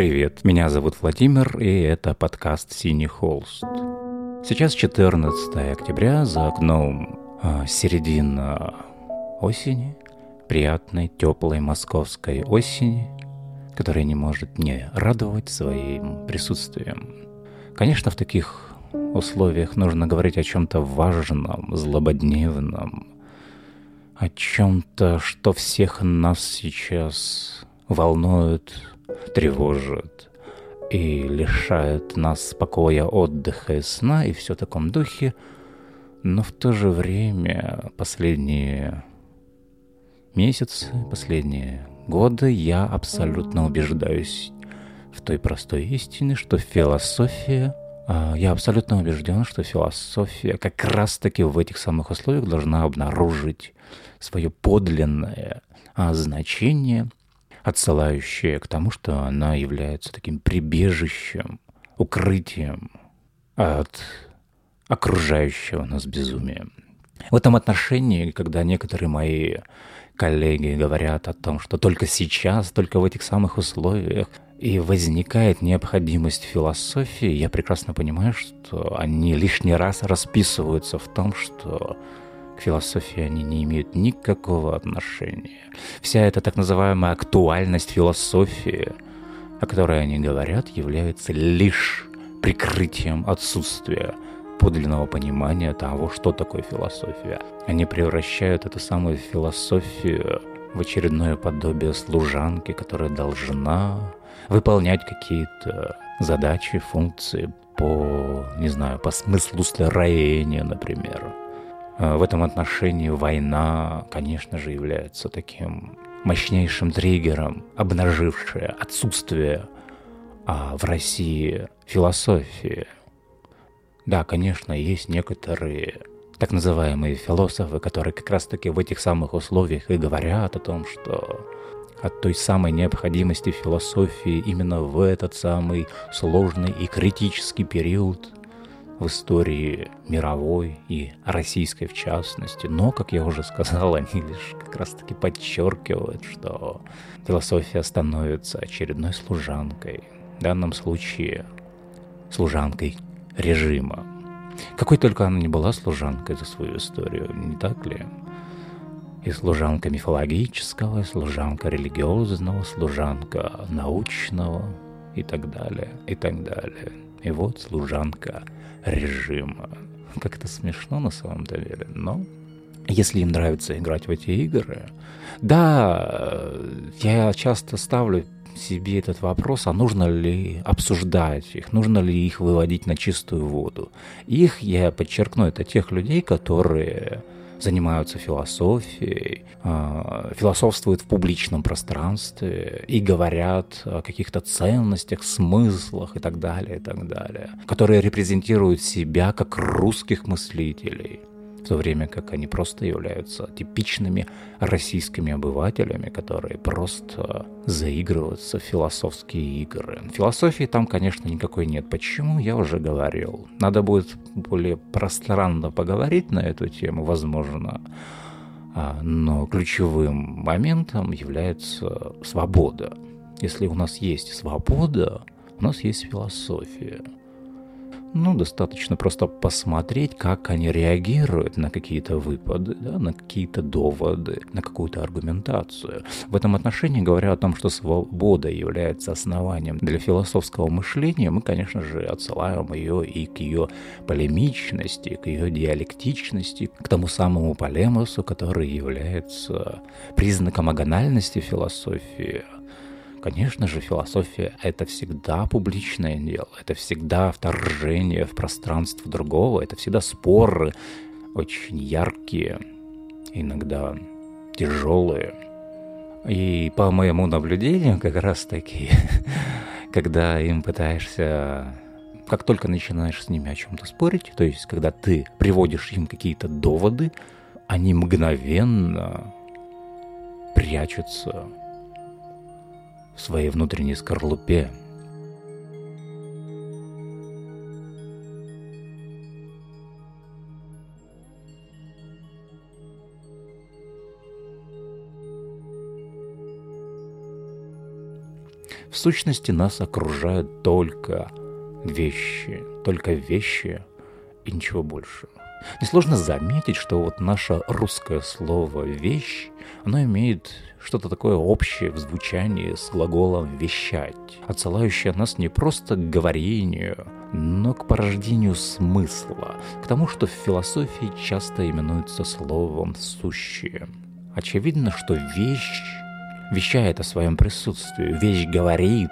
Привет, меня зовут Владимир, и это подкаст «Синий холст». Сейчас 14 октября, за окном э, середина осени, приятной, теплой московской осени, которая не может не радовать своим присутствием. Конечно, в таких условиях нужно говорить о чем-то важном, злободневном, о чем-то, что всех нас сейчас волнует, тревожит и лишает нас покоя, отдыха и сна, и все в таком духе. Но в то же время последние месяцы, последние годы я абсолютно убеждаюсь в той простой истине, что философия а, я абсолютно убежден, что философия как раз-таки в этих самых условиях должна обнаружить свое подлинное а, значение – отсылающее к тому, что она является таким прибежищем, укрытием от окружающего нас безумия. В этом отношении, когда некоторые мои коллеги говорят о том, что только сейчас, только в этих самых условиях и возникает необходимость философии, я прекрасно понимаю, что они лишний раз расписываются в том, что философии они не имеют никакого отношения. Вся эта так называемая актуальность философии, о которой они говорят, является лишь прикрытием отсутствия подлинного понимания того, что такое философия. Они превращают эту самую философию в очередное подобие служанки, которая должна выполнять какие-то задачи, функции по, не знаю, по смыслу строения, например. Э, в этом отношении война, конечно же, является таким мощнейшим триггером, обнажившее отсутствие а, в России философии. Да, конечно, есть некоторые так называемые философы, которые как раз-таки в этих самых условиях и говорят о том, что от той самой необходимости философии именно в этот самый сложный и критический период – в истории мировой и российской в частности. Но, как я уже сказал, они лишь как раз-таки подчеркивают, что философия становится очередной служанкой. В данном случае служанкой режима. Какой только она не была служанкой за свою историю, не так ли? И служанка мифологического, и служанка религиозного, служанка научного и так далее, и так далее. И вот служанка режима. Как это смешно на самом деле, но если им нравится играть в эти игры, да, я часто ставлю себе этот вопрос, а нужно ли обсуждать их, нужно ли их выводить на чистую воду. Их, я подчеркну, это тех людей, которые занимаются философией, а, философствуют в публичном пространстве и говорят о каких-то ценностях, смыслах и так далее, и так далее, которые репрезентируют себя как русских мыслителей в то время как они просто являются типичными российскими обывателями, которые просто заигрываются в философские игры. Философии там, конечно, никакой нет. Почему, я уже говорил. Надо будет более пространно поговорить на эту тему, возможно. А, но ключевым моментом является свобода. Если у нас есть свобода, у нас есть философия. Ну, достаточно просто посмотреть, как они реагируют на какие-то выпады, да, на какие-то доводы, на какую-то аргументацию. В этом отношении, говоря о том, что свобода является основанием для философского мышления, мы, конечно же, отсылаем ее и к ее полемичности, к ее диалектичности, к тому самому полемосу, который является признаком агональности философии – Конечно же, философия — это всегда публичное дело, это всегда вторжение в пространство другого, это всегда споры, очень яркие, иногда тяжелые. И по моему наблюдению, как раз таки, когда им пытаешься как только начинаешь с ними о чем-то спорить, то есть когда ты приводишь им какие-то доводы, они мгновенно прячутся в своей внутренней скорлупе. В сущности, нас окружают только вещи, только вещи и ничего больше. Несложно заметить, что вот наше русское слово «вещь», оно имеет что-то такое общее в звучании с глаголом «вещать», отсылающее нас не просто к говорению, но к порождению смысла, к тому, что в философии часто именуется словом «сущее». Очевидно, что вещь вещает о своем присутствии, вещь говорит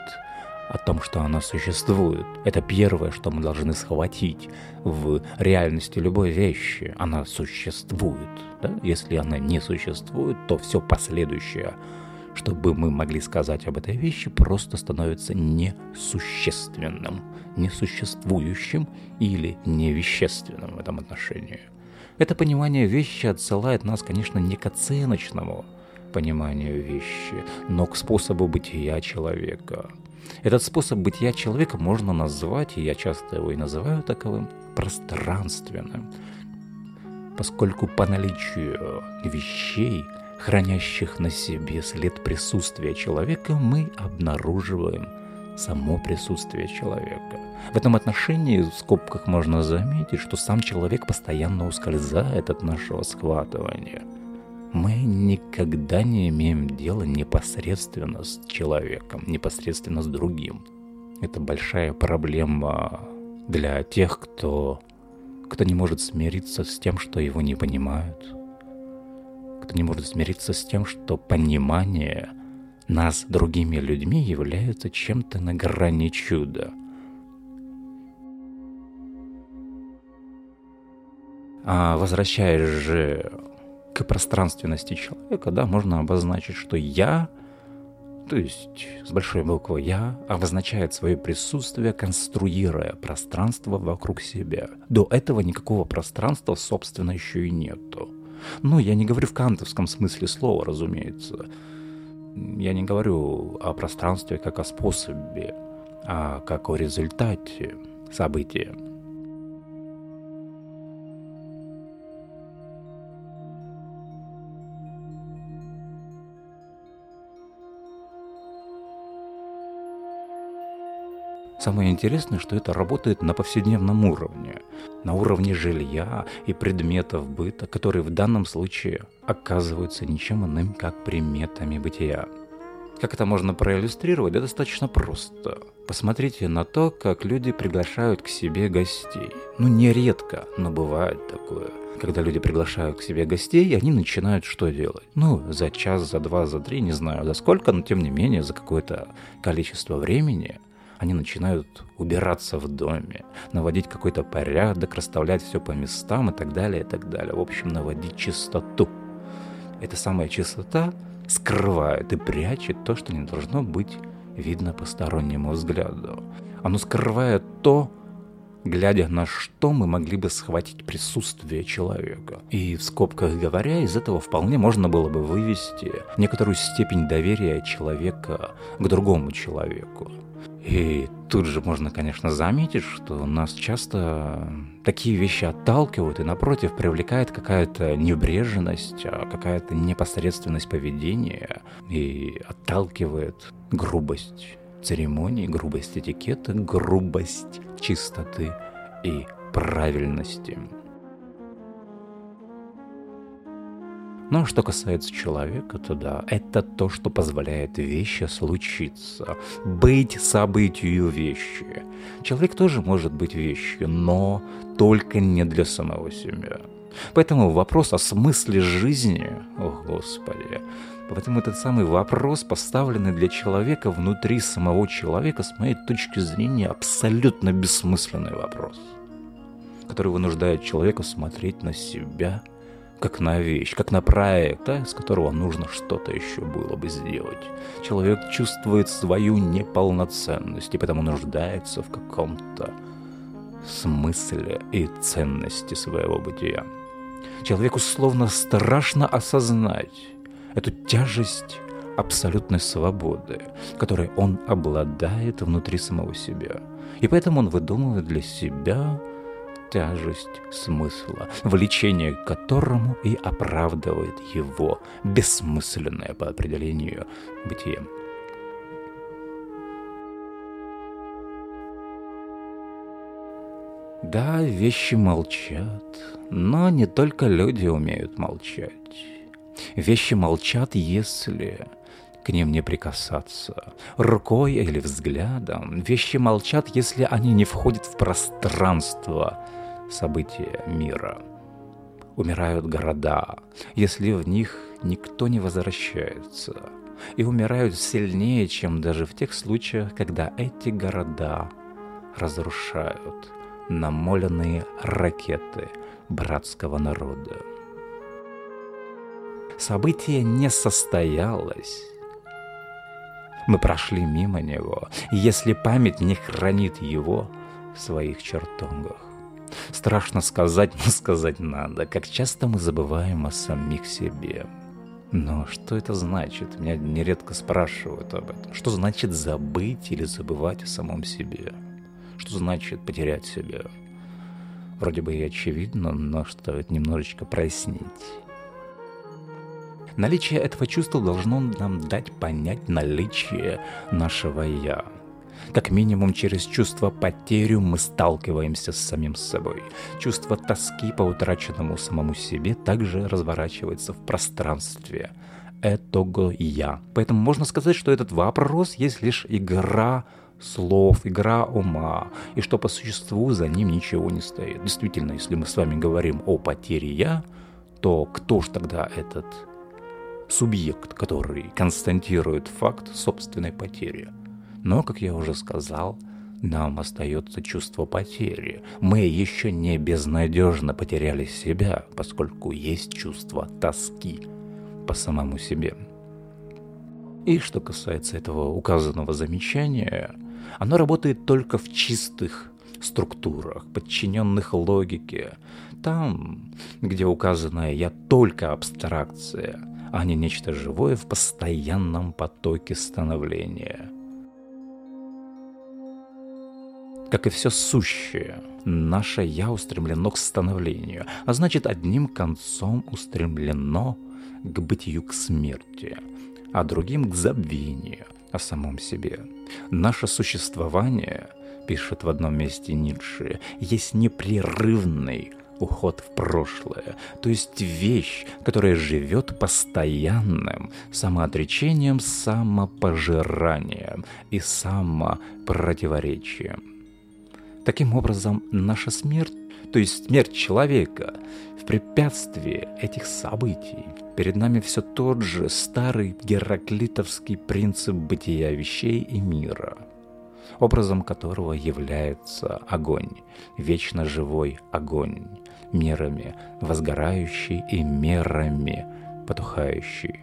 о том, что она существует. Это первое, что мы должны схватить в реальности любой вещи. Она существует. Да? Если она не существует, то все последующее, чтобы мы могли сказать об этой вещи, просто становится несущественным, несуществующим или невещественным в этом отношении. Это понимание вещи отсылает нас, конечно, не к оценочному пониманию вещи, но к способу бытия человека. Этот способ бытия человека можно назвать, и я часто его и называю таковым, пространственным, поскольку по наличию вещей, хранящих на себе след присутствия человека, мы обнаруживаем само присутствие человека. В этом отношении в скобках можно заметить, что сам человек постоянно ускользает от нашего схватывания. Мы никогда не имеем дела непосредственно с человеком, непосредственно с другим. Это большая проблема для тех, кто, кто не может смириться с тем, что его не понимают, кто не может смириться с тем, что понимание нас другими людьми является чем-то на грани чуда – А возвращаясь же к пространственности человека, да, можно обозначить, что я, то есть с большой буквы «я», обозначает свое присутствие, конструируя пространство вокруг себя. До этого никакого пространства, собственно, еще и нету. Ну, я не говорю в кантовском смысле слова, разумеется. Я не говорю о пространстве как о способе, а как о результате события. Самое интересное, что это работает на повседневном уровне, на уровне жилья и предметов быта, которые в данном случае оказываются ничем иным, как приметами бытия. Как это можно проиллюстрировать? Да достаточно просто. Посмотрите на то, как люди приглашают к себе гостей. Ну, нередко, но бывает такое. Когда люди приглашают к себе гостей, они начинают что делать? Ну, за час, за два, за три, не знаю за сколько, но тем не менее, за какое-то количество времени они начинают убираться в доме, наводить какой-то порядок, расставлять все по местам и так далее, и так далее. В общем, наводить чистоту. Эта самая чистота скрывает и прячет то, что не должно быть видно постороннему взгляду. Оно скрывает то, глядя на что мы могли бы схватить присутствие человека. И в скобках говоря, из этого вполне можно было бы вывести некоторую степень доверия человека к другому человеку. И тут же можно, конечно, заметить, что нас часто такие вещи отталкивают, и напротив привлекает какая-то небрежность, а какая-то непосредственность поведения, и отталкивает грубость церемонии, грубость этикета, грубость чистоты и правильности. Но что касается человека, то да, это то, что позволяет вещи случиться, быть событию вещи. Человек тоже может быть вещью, но только не для самого себя. Поэтому вопрос о смысле жизни, о Господи, поэтому этот самый вопрос, поставленный для человека внутри самого человека, с моей точки зрения, абсолютно бессмысленный вопрос, который вынуждает человека смотреть на себя – как на вещь, как на проект, да, с которого нужно что-то еще было бы сделать. Человек чувствует свою неполноценность и потому нуждается в каком-то смысле и ценности своего бытия. Человеку словно страшно осознать эту тяжесть абсолютной свободы, которой он обладает внутри самого себя. И поэтому он выдумывает для себя тяжесть смысла, влечение к которому и оправдывает его бессмысленное по определению бытие. Да, вещи молчат, но не только люди умеют молчать. Вещи молчат, если к ним не прикасаться. Рукой или взглядом вещи молчат, если они не входят в пространство события мира. Умирают города, если в них никто не возвращается. И умирают сильнее, чем даже в тех случаях, когда эти города разрушают намоленные ракеты братского народа. Событие не состоялось. Мы прошли мимо него, если память не хранит его в своих чертогах. Страшно сказать, но сказать надо, как часто мы забываем о самих себе. Но что это значит? Меня нередко спрашивают об этом. Что значит забыть или забывать о самом себе? Что значит потерять себя? Вроде бы и очевидно, но стоит немножечко прояснить. Наличие этого чувства должно нам дать понять наличие нашего «я». Как минимум через чувство потерю мы сталкиваемся с самим собой. Чувство тоски по утраченному самому себе также разворачивается в пространстве этого «я». Поэтому можно сказать, что этот вопрос есть лишь игра слов, игра ума, и что по существу за ним ничего не стоит. Действительно, если мы с вами говорим о потере «я», то кто ж тогда этот субъект, который константирует факт собственной потери? Но, как я уже сказал, нам остается чувство потери. Мы еще не безнадежно потеряли себя, поскольку есть чувство тоски по самому себе. И что касается этого указанного замечания, оно работает только в чистых структурах, подчиненных логике. Там, где указанная «я» только абстракция, а не нечто живое в постоянном потоке становления – Как и все сущее, наше «я» устремлено к становлению, а значит, одним концом устремлено к бытию, к смерти, а другим к забвению о самом себе. Наше существование, пишет в одном месте Ницше, есть непрерывный уход в прошлое, то есть вещь, которая живет постоянным самоотречением, самопожиранием и самопротиворечием. Таким образом, наша смерть, то есть смерть человека, в препятствии этих событий. Перед нами все тот же старый гераклитовский принцип бытия вещей и мира, образом которого является огонь, вечно живой огонь, мерами возгорающий и мерами потухающий.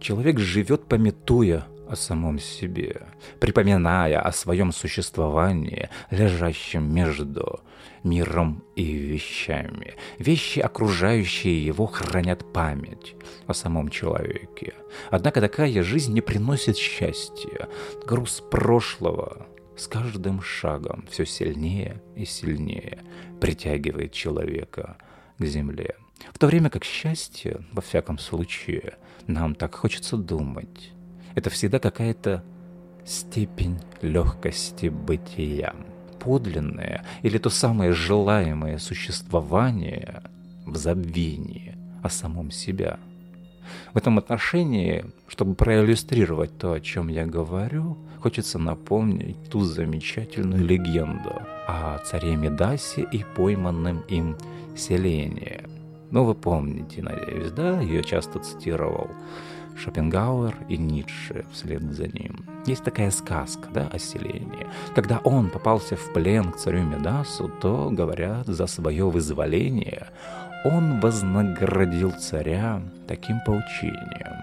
Человек живет, пометуя о самом себе, припоминая о своем существовании, лежащем между миром и вещами. Вещи, окружающие его, хранят память о самом человеке. Однако такая жизнь не приносит счастья. Груз прошлого с каждым шагом все сильнее и сильнее притягивает человека к земле. В то время как счастье, во всяком случае, нам так хочется думать, это всегда какая-то степень легкости бытия. Подлинное или то самое желаемое существование в забвении о самом себя. В этом отношении, чтобы проиллюстрировать то, о чем я говорю, хочется напомнить ту замечательную легенду о царе Медасе и пойманном им селении. Ну, вы помните, надеюсь, да? Ее часто цитировал Шопенгауэр и Ницше вслед за ним. Есть такая сказка, да, о селении. Когда он попался в плен к царю Медасу, то, говорят, за свое вызволение он вознаградил царя таким поучением.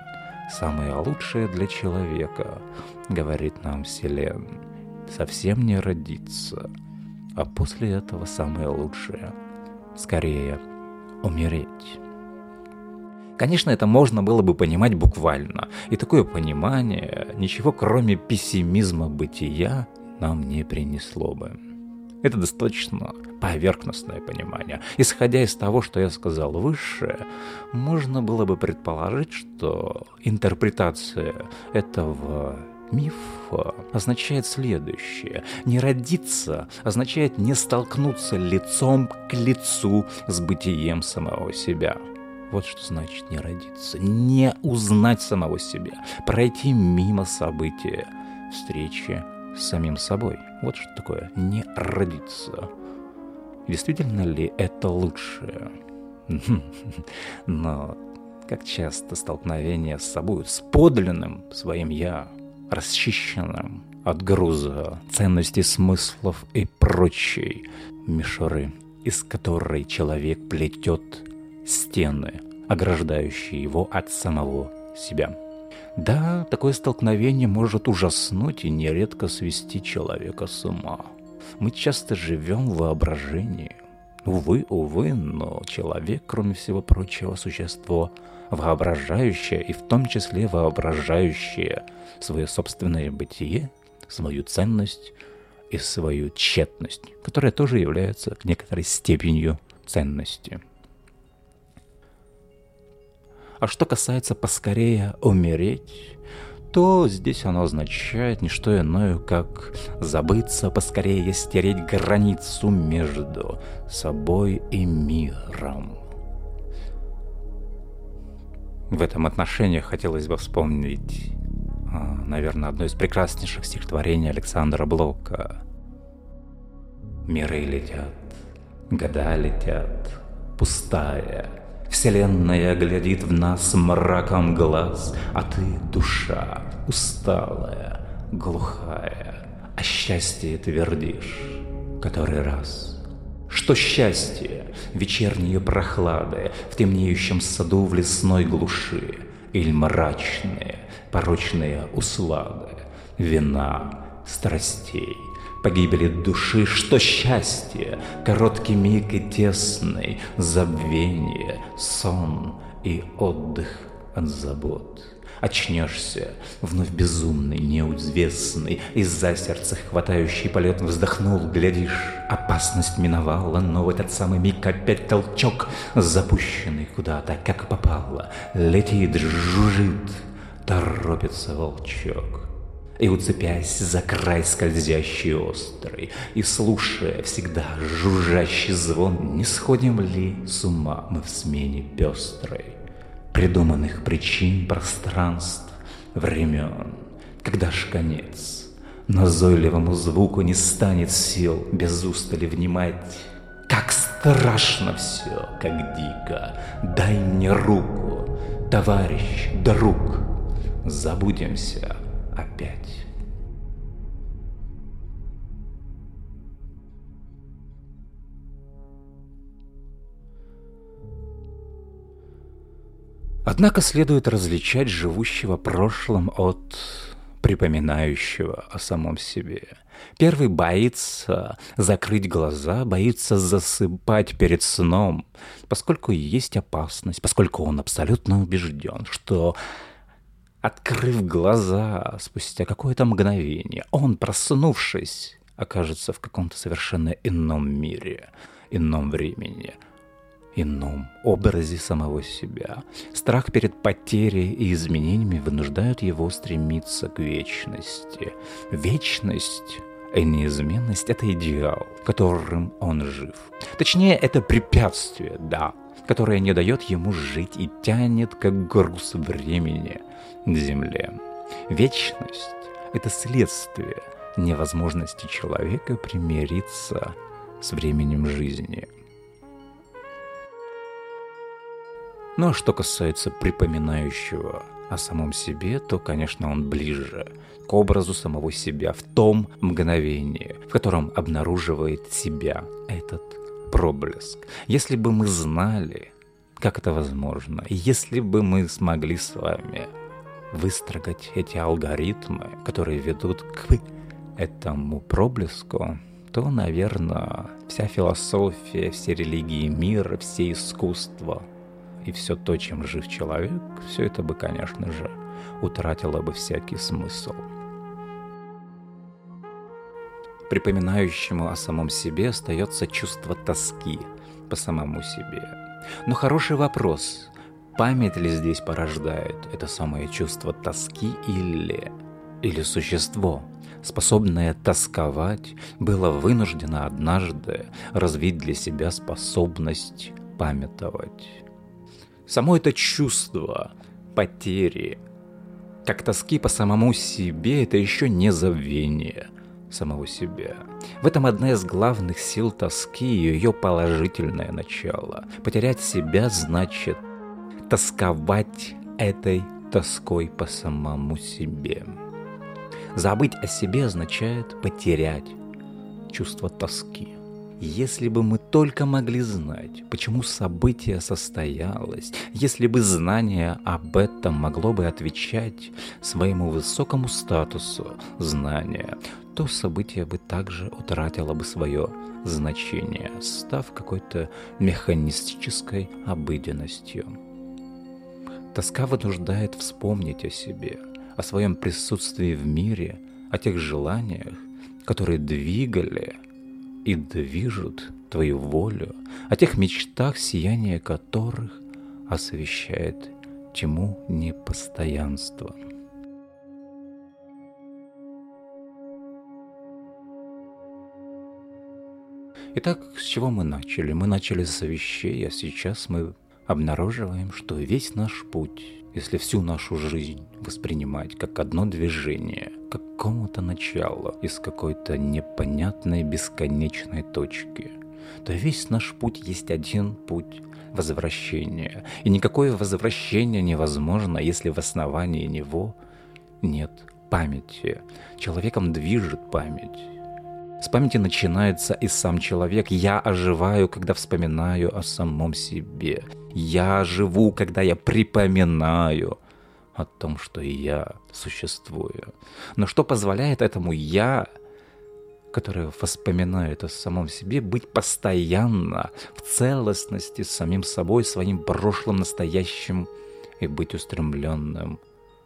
«Самое лучшее для человека, — говорит нам Селен, — совсем не родиться, а после этого самое лучшее — скорее умереть». Конечно, это можно было бы понимать буквально, и такое понимание ничего кроме пессимизма бытия нам не принесло бы. Это достаточно поверхностное понимание. Исходя из того, что я сказал выше, можно было бы предположить, что интерпретация этого Миф означает следующее. Не родиться означает не столкнуться лицом к лицу с бытием самого себя. Вот что значит не родиться. Не узнать самого себя. Пройти мимо события встречи с самим собой. Вот что такое не родиться. Действительно ли это лучшее? Но как часто столкновение с собой, с подлинным своим «я», расчищенным от груза ценностей, смыслов и прочей мишуры, из которой человек плетет стены, ограждающие его от самого себя. Да, такое столкновение может ужаснуть и нередко свести человека с ума. Мы часто живем в воображении. Увы, увы, но человек, кроме всего прочего, существо воображающее и в том числе воображающее свое собственное бытие, свою ценность и свою тщетность, которая тоже является некоторой степенью ценности. А что касается поскорее умереть, то здесь оно означает не что иное, как забыться, поскорее стереть границу между собой и миром. В этом отношении хотелось бы вспомнить, а, наверное, одно из прекраснейших стихотворений Александра Блока. «Миры летят, года летят, пустая, Вселенная глядит в нас мраком глаз, А ты, душа, усталая, глухая, О счастье твердишь, который раз. Что счастье, вечерние прохлады В темнеющем саду в лесной глуши, Иль мрачные, порочные услады, Вина, страстей — погибели души, что счастье, короткий миг и тесный, забвение, сон и отдых от забот. Очнешься, вновь безумный, неизвестный, Из-за сердца хватающий полет вздохнул, глядишь, Опасность миновала, но в этот самый миг опять толчок, Запущенный куда-то, как попало, Летит, жужжит, торопится волчок и уцепясь за край скользящий острый, и слушая всегда жужжащий звон, не сходим ли с ума мы в смене пестрой, придуманных причин пространств, времен, когда ж конец, назойливому звуку не станет сил без устали внимать, как страшно все, как дико, дай мне руку, товарищ, друг, забудемся опять. Однако следует различать живущего прошлым от припоминающего о самом себе. Первый боится закрыть глаза, боится засыпать перед сном, поскольку есть опасность, поскольку он абсолютно убежден, что Открыв глаза спустя какое-то мгновение, он, проснувшись, окажется в каком-то совершенно ином мире, ином времени, ином образе самого себя. Страх перед потерей и изменениями вынуждают его стремиться к вечности. Вечность и неизменность — это идеал, которым он жив. Точнее, это препятствие, да, которое не дает ему жить и тянет, как груз времени — к земле. Вечность — это следствие невозможности человека примириться с временем жизни. Ну а что касается припоминающего о самом себе, то, конечно, он ближе к образу самого себя в том мгновении, в котором обнаруживает себя этот проблеск. Если бы мы знали, как это возможно, если бы мы смогли с вами выстрогать эти алгоритмы, которые ведут к этому проблеску, то, наверное, вся философия, все религии мира, все искусства и все то, чем жив человек, все это бы, конечно же, утратило бы всякий смысл. Припоминающему о самом себе остается чувство тоски по самому себе. Но хороший вопрос, Память ли здесь порождает это самое чувство тоски или или существо, способное тосковать, было вынуждено однажды развить для себя способность памятовать. Само это чувство потери, как тоски по самому себе, это еще не забвение самого себя. В этом одна из главных сил тоски и ее положительное начало. Потерять себя значит тосковать этой тоской по самому себе. Забыть о себе означает потерять чувство тоски. Если бы мы только могли знать, почему событие состоялось, если бы знание об этом могло бы отвечать своему высокому статусу знания, то событие бы также утратило бы свое значение, став какой-то механистической обыденностью. Тоска вынуждает вспомнить о себе, о своем присутствии в мире, о тех желаниях, которые двигали и движут твою волю, о тех мечтах, сияние которых освещает тьму непостоянства. Итак, с чего мы начали? Мы начали с вещей, а сейчас мы обнаруживаем, что весь наш путь, если всю нашу жизнь воспринимать как одно движение, какому-то началу из какой-то непонятной бесконечной точки, то весь наш путь есть один путь возвращения. И никакое возвращение невозможно, если в основании него нет памяти. Человеком движет память. С памяти начинается и сам человек. Я оживаю, когда вспоминаю о самом себе. Я живу, когда я припоминаю о том, что я существую. Но что позволяет этому «я», которое воспоминает о самом себе, быть постоянно в целостности с самим собой, своим прошлым, настоящим и быть устремленным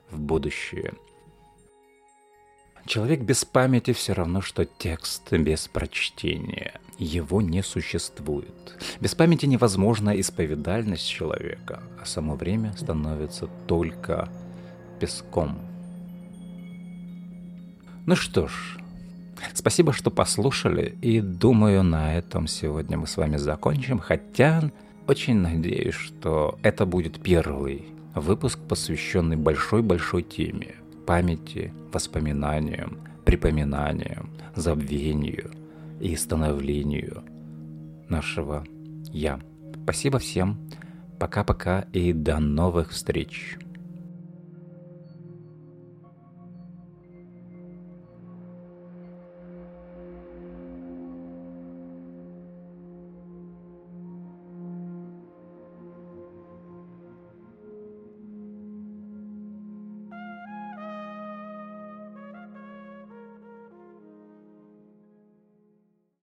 в будущее – Человек без памяти все равно, что текст без прочтения. Его не существует. Без памяти невозможна исповедальность человека, а само время становится только песком. Ну что ж, спасибо, что послушали, и думаю, на этом сегодня мы с вами закончим, хотя очень надеюсь, что это будет первый выпуск, посвященный большой-большой теме – памяти, воспоминаниям, припоминаниям, забвению и становлению нашего «Я». Спасибо всем. Пока-пока и до новых встреч.